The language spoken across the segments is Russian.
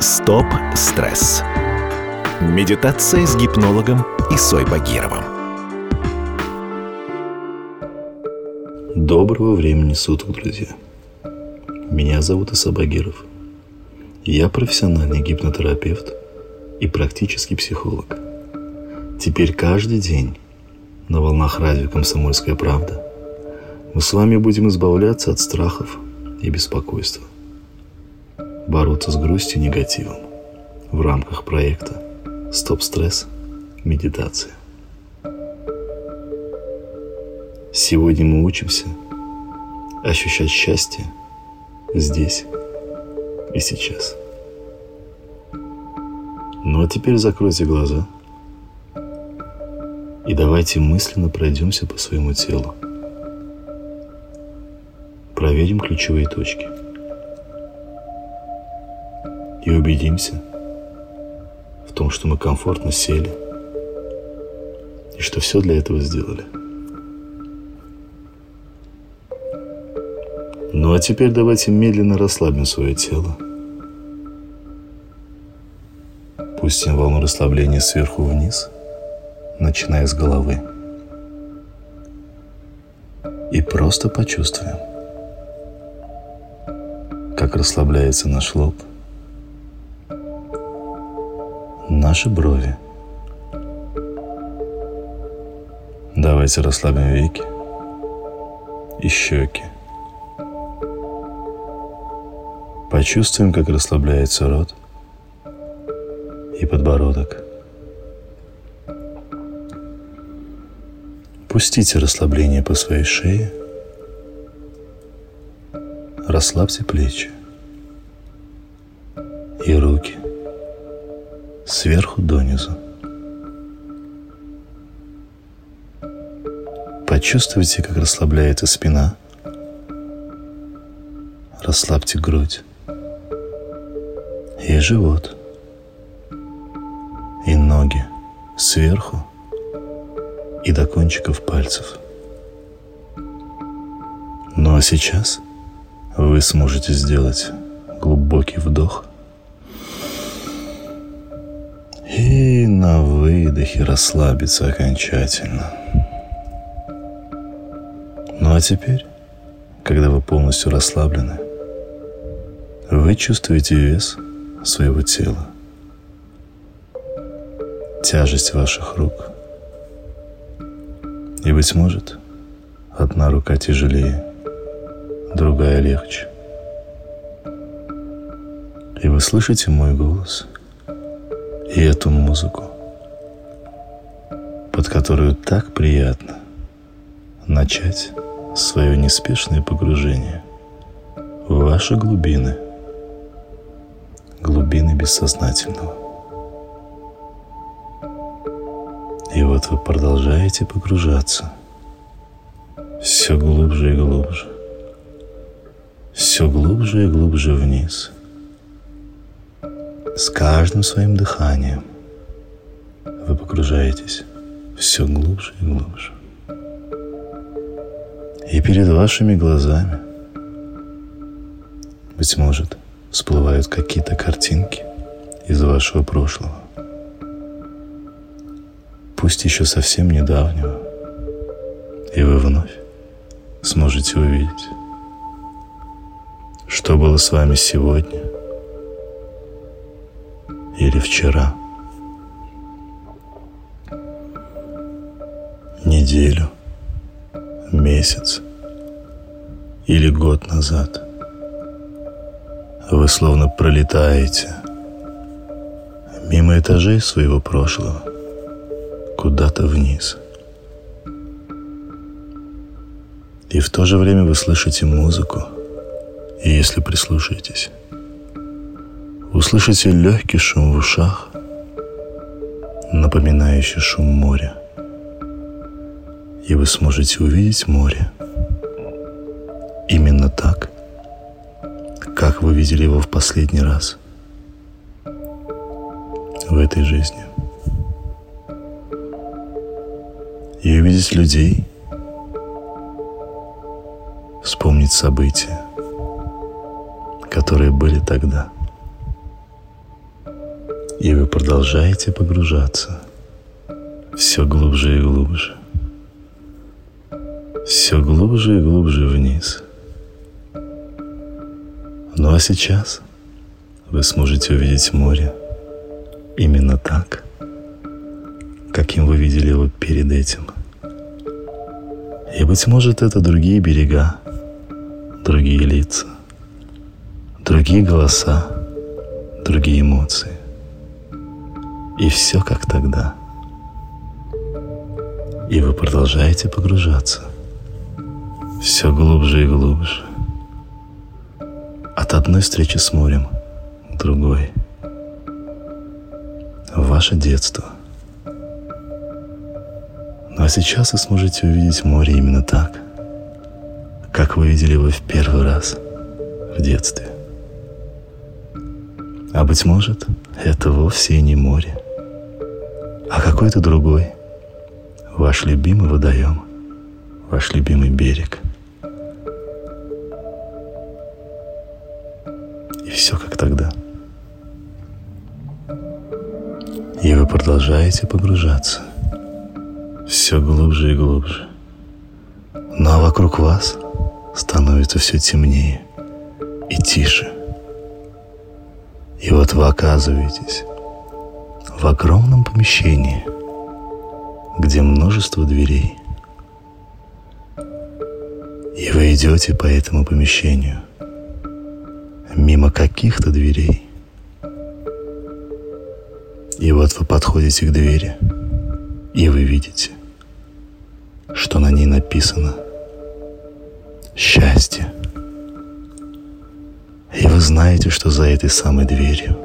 Стоп стресс. Медитация с гипнологом Исой Багировым. Доброго времени суток, друзья. Меня зовут Иса Багиров. Я профессиональный гипнотерапевт и практический психолог. Теперь каждый день на волнах радио «Комсомольская правда» мы с вами будем избавляться от страхов и беспокойства бороться с грустью и негативом в рамках проекта «Стоп-стресс. Медитация». Сегодня мы учимся ощущать счастье здесь и сейчас. Ну а теперь закройте глаза и давайте мысленно пройдемся по своему телу. Проверим ключевые точки – и убедимся в том, что мы комфортно сели и что все для этого сделали. Ну а теперь давайте медленно расслабим свое тело. Пустим волну расслабления сверху вниз, начиная с головы. И просто почувствуем, как расслабляется наш лоб – наши брови. Давайте расслабим веки и щеки. Почувствуем, как расслабляется рот и подбородок. Пустите расслабление по своей шее. Расслабьте плечи и руки – сверху донизу. Почувствуйте, как расслабляется спина. Расслабьте грудь и живот, и ноги сверху и до кончиков пальцев. Ну а сейчас вы сможете сделать глубокий вдох – И на выдохе расслабиться окончательно. Ну а теперь, когда вы полностью расслаблены, вы чувствуете вес своего тела, тяжесть ваших рук. И, быть может, одна рука тяжелее, другая легче. И вы слышите мой голос – и эту музыку, под которую так приятно начать свое неспешное погружение в ваши глубины, глубины бессознательного. И вот вы продолжаете погружаться все глубже и глубже, все глубже и глубже вниз – с каждым своим дыханием вы погружаетесь все глубже и глубже. И перед вашими глазами, быть может, всплывают какие-то картинки из вашего прошлого. Пусть еще совсем недавнего. И вы вновь сможете увидеть, что было с вами сегодня – или вчера. Неделю, месяц или год назад. Вы словно пролетаете мимо этажей своего прошлого куда-то вниз. И в то же время вы слышите музыку, и если прислушаетесь, услышите легкий шум в ушах, напоминающий шум моря. И вы сможете увидеть море именно так, как вы видели его в последний раз в этой жизни. И увидеть людей, вспомнить события, которые были тогда – И вы продолжаете погружаться все глубже и глубже. Все глубже и глубже вниз. Ну а сейчас вы сможете увидеть море именно так, каким вы видели его перед этим. И, быть может, это другие берега, другие лица, другие голоса, другие эмоции. И все как тогда. И вы продолжаете погружаться все глубже и глубже. От одной встречи с морем к другой. В ваше детство. Ну а сейчас вы сможете увидеть море именно так, как вы видели его в первый раз в детстве. А быть может, это вовсе и не море, а какой-то другой, ваш любимый водоем, ваш любимый берег. И все как тогда. И вы продолжаете погружаться все глубже и глубже. Ну а вокруг вас становится все темнее и тише. И вот вы оказываетесь в огромном помещении, где множество дверей. И вы идете по этому помещению мимо каких-то дверей. И вот вы подходите к двери, и вы видите, что на ней написано «Счастье». И вы знаете, что за этой самой дверью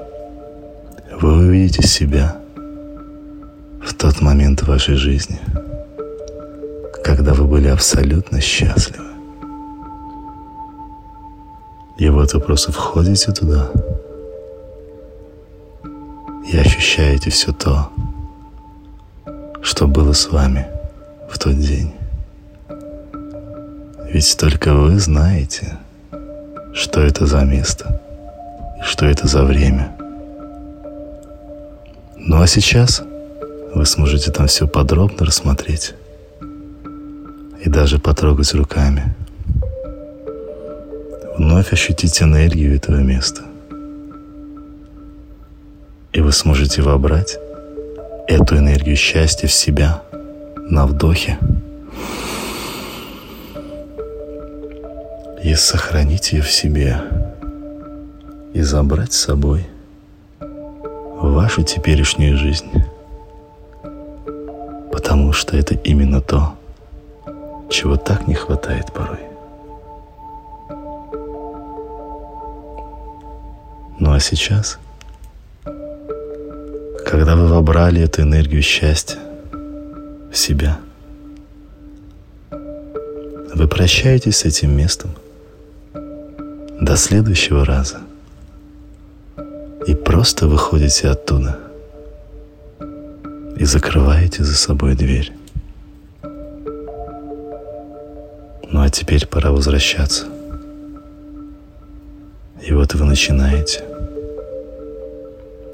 вы увидите себя в тот момент вашей жизни, когда вы были абсолютно счастливы. И вот вы просто входите туда и ощущаете все то, что было с вами в тот день. Ведь только вы знаете – что это за место и что это за время. Ну а сейчас вы сможете там все подробно рассмотреть и даже потрогать руками. Вновь ощутить энергию этого места. И вы сможете вобрать эту энергию счастья в себя на вдохе – и сохранить ее в себе, и забрать с собой вашу теперешнюю жизнь. Потому что это именно то, чего так не хватает порой. Ну а сейчас, когда вы вобрали эту энергию счастья в себя, вы прощаетесь с этим местом – до следующего раза. И просто выходите оттуда и закрываете за собой дверь. Ну а теперь пора возвращаться. И вот вы начинаете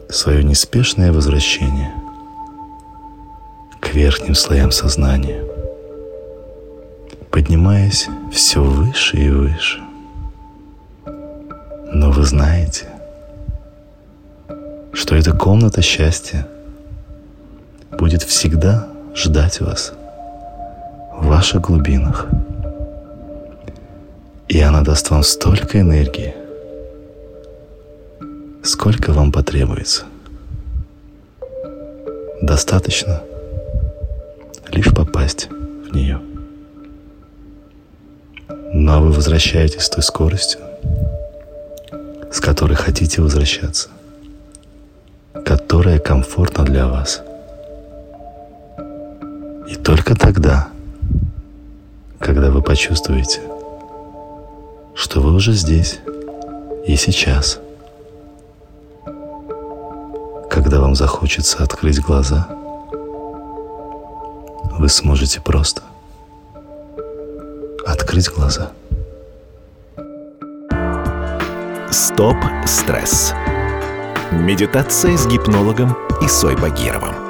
свое неспешное возвращение к верхним слоям сознания, поднимаясь все выше и выше. Но вы знаете, что эта комната счастья будет всегда ждать вас в ваших глубинах. И она даст вам столько энергии, сколько вам потребуется. Достаточно лишь попасть в нее. А вы возвращаетесь с той скоростью, с которой хотите возвращаться, которая комфортна для вас. И только тогда, когда вы почувствуете, что вы уже здесь и сейчас, когда вам захочется открыть глаза, вы сможете просто открыть глаза – Стоп стресс. Медитация с гипнологом Исой Багировым.